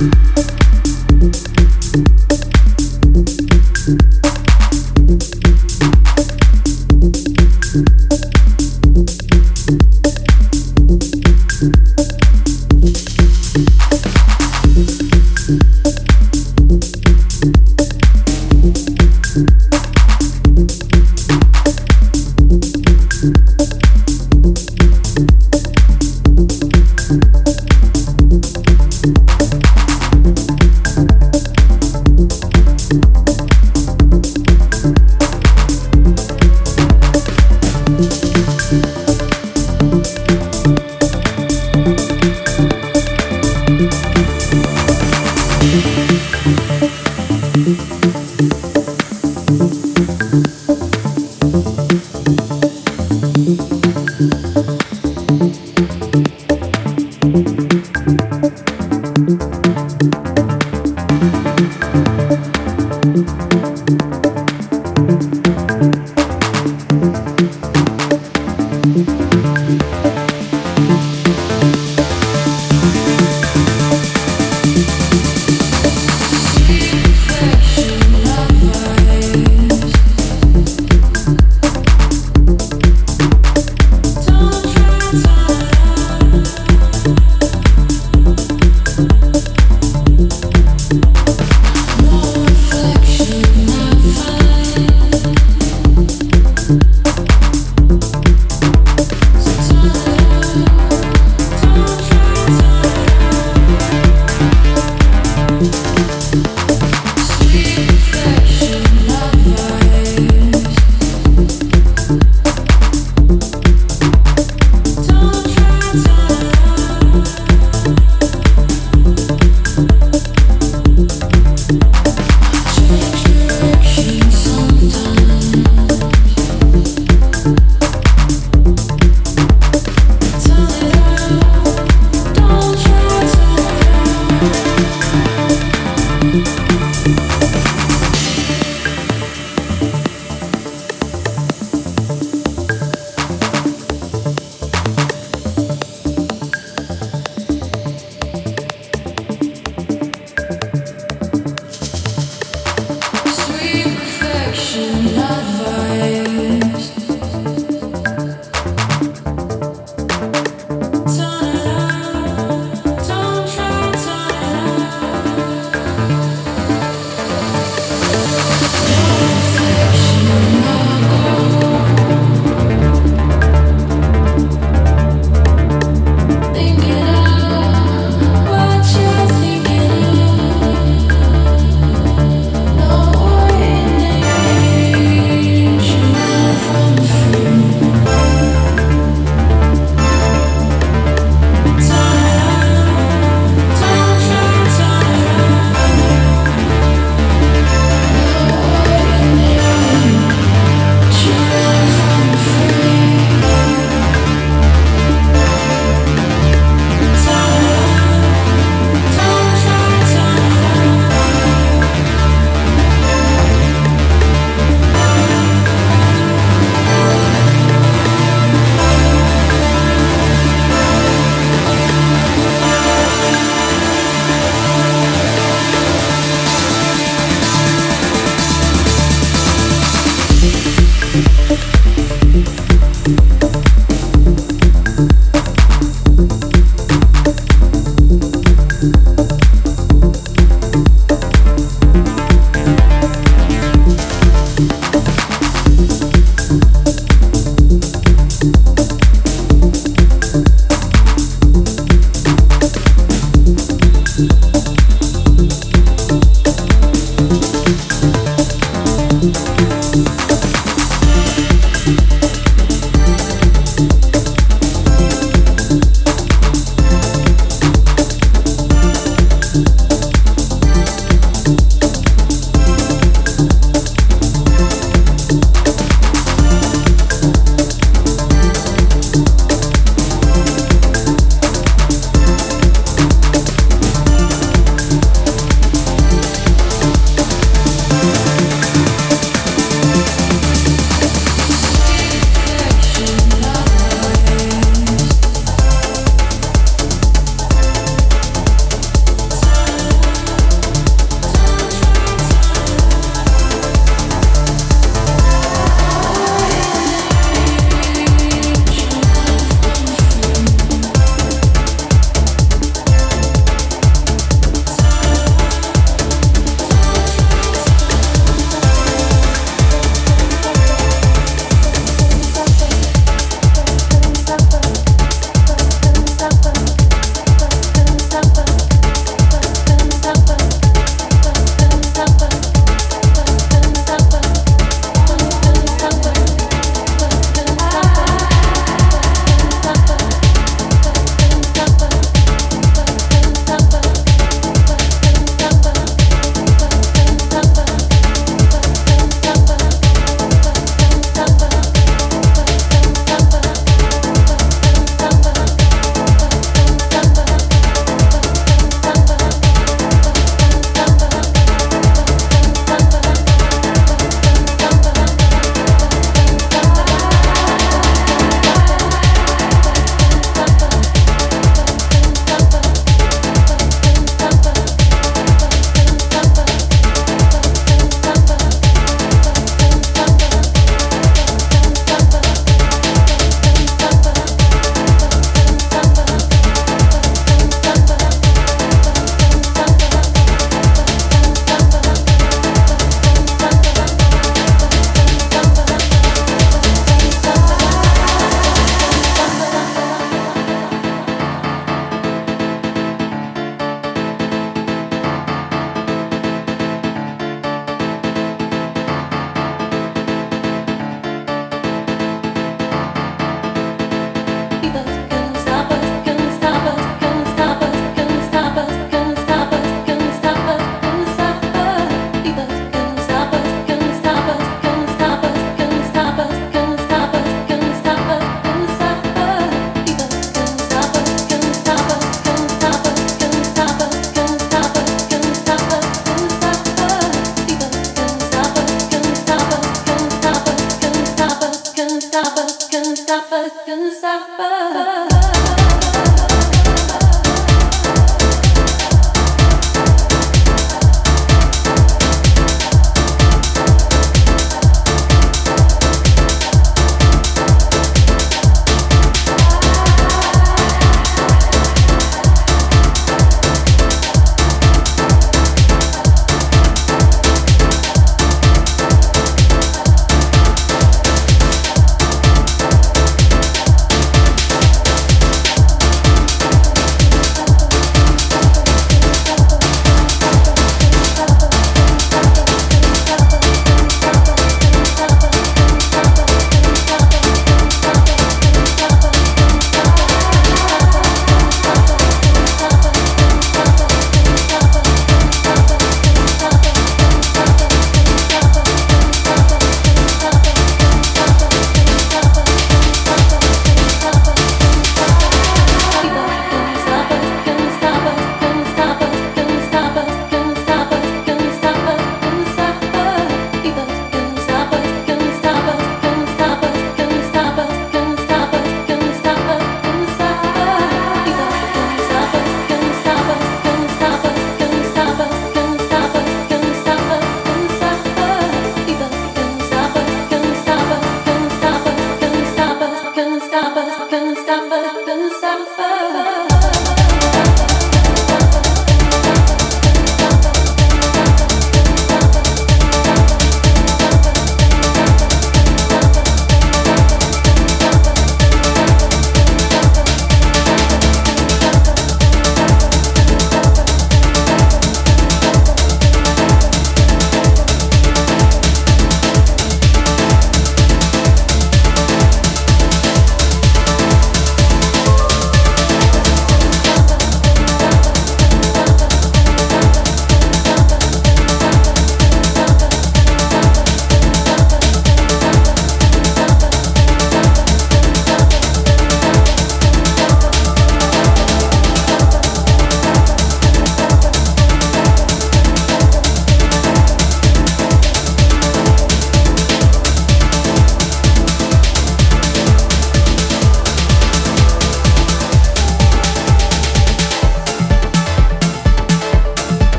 Mm-hmm.